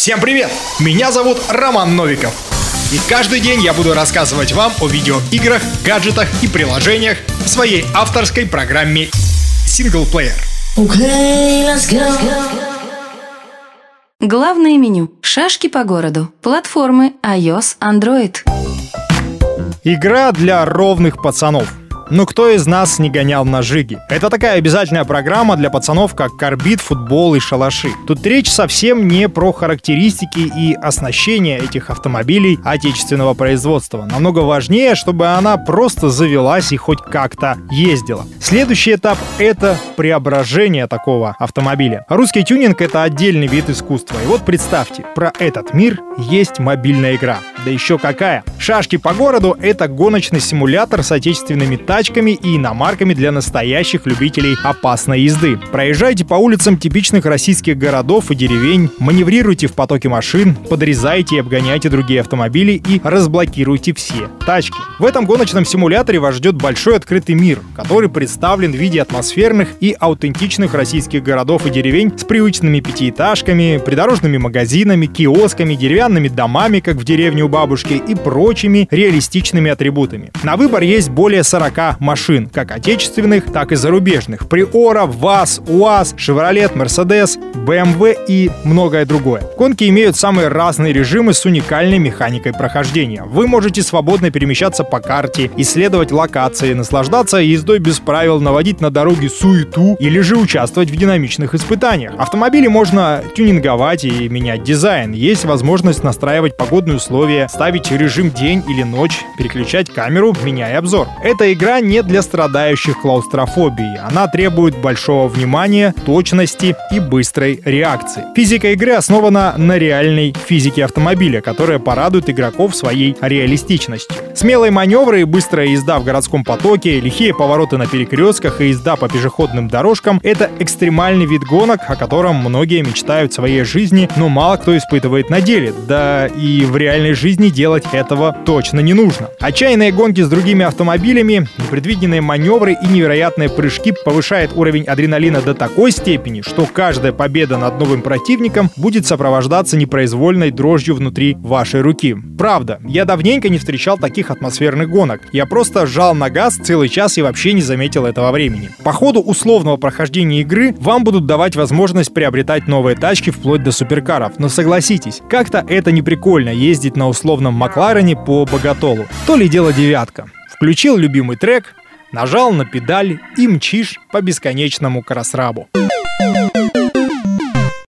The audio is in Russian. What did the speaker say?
Всем привет! Меня зовут Роман Новиков. И каждый день я буду рассказывать вам о видеоиграх, гаджетах и приложениях в своей авторской программе «Синглплеер». Okay, let's go. Главное меню. Шашки по городу. Платформы iOS, Android. Игра для ровных пацанов. Ну кто из нас не гонял на жиге? Это такая обязательная программа для пацанов, как карбид, футбол и шалаши. Тут речь совсем не про характеристики и оснащение этих автомобилей отечественного производства. Намного важнее, чтобы она просто завелась и хоть как-то ездила. Следующий этап — это преображение такого автомобиля. Русский тюнинг — это отдельный вид искусства. И вот представьте, про этот мир есть мобильная игра. Да еще какая! Шашки по городу — это гоночный симулятор с отечественными тачками тачками и иномарками для настоящих любителей опасной езды. Проезжайте по улицам типичных российских городов и деревень, маневрируйте в потоке машин, подрезайте и обгоняйте другие автомобили и разблокируйте все тачки. В этом гоночном симуляторе вас ждет большой открытый мир, который представлен в виде атмосферных и аутентичных российских городов и деревень с привычными пятиэтажками, придорожными магазинами, киосками, деревянными домами, как в деревне у бабушки, и прочими реалистичными атрибутами. На выбор есть более 40 машин, как отечественных, так и зарубежных. Приора, ВАЗ, УАЗ, Chevrolet, Mercedes, BMW и многое другое. Гонки имеют самые разные режимы с уникальной механикой прохождения. Вы можете свободно перемещаться по карте, исследовать локации, наслаждаться ездой без правил, наводить на дороге суету или же участвовать в динамичных испытаниях. Автомобили можно тюнинговать и менять дизайн. Есть возможность настраивать погодные условия, ставить режим день или ночь, переключать камеру, меняя обзор. Эта игра не для страдающих клаустрофобией. Она требует большого внимания, точности и быстрой реакции. Физика игры основана на реальной физике автомобиля, которая порадует игроков своей реалистичностью. Смелые маневры и быстрая езда в городском потоке, лихие повороты на перекрестках и езда по пешеходным дорожкам — это экстремальный вид гонок, о котором многие мечтают в своей жизни, но мало кто испытывает на деле. Да и в реальной жизни делать этого точно не нужно. Отчаянные гонки с другими автомобилями, непредвиденные маневры и невероятные прыжки повышают уровень адреналина до такой степени, что каждая победа над новым противником будет сопровождаться непроизвольной дрожью внутри вашей руки. Правда, я давненько не встречал таких атмосферных гонок. Я просто жал на газ целый час и вообще не заметил этого времени. По ходу условного прохождения игры вам будут давать возможность приобретать новые тачки вплоть до суперкаров. Но согласитесь, как-то это не прикольно ездить на условном Макларене по Богатолу. То ли дело девятка. Включил любимый трек, нажал на педаль и мчишь по бесконечному красрабу.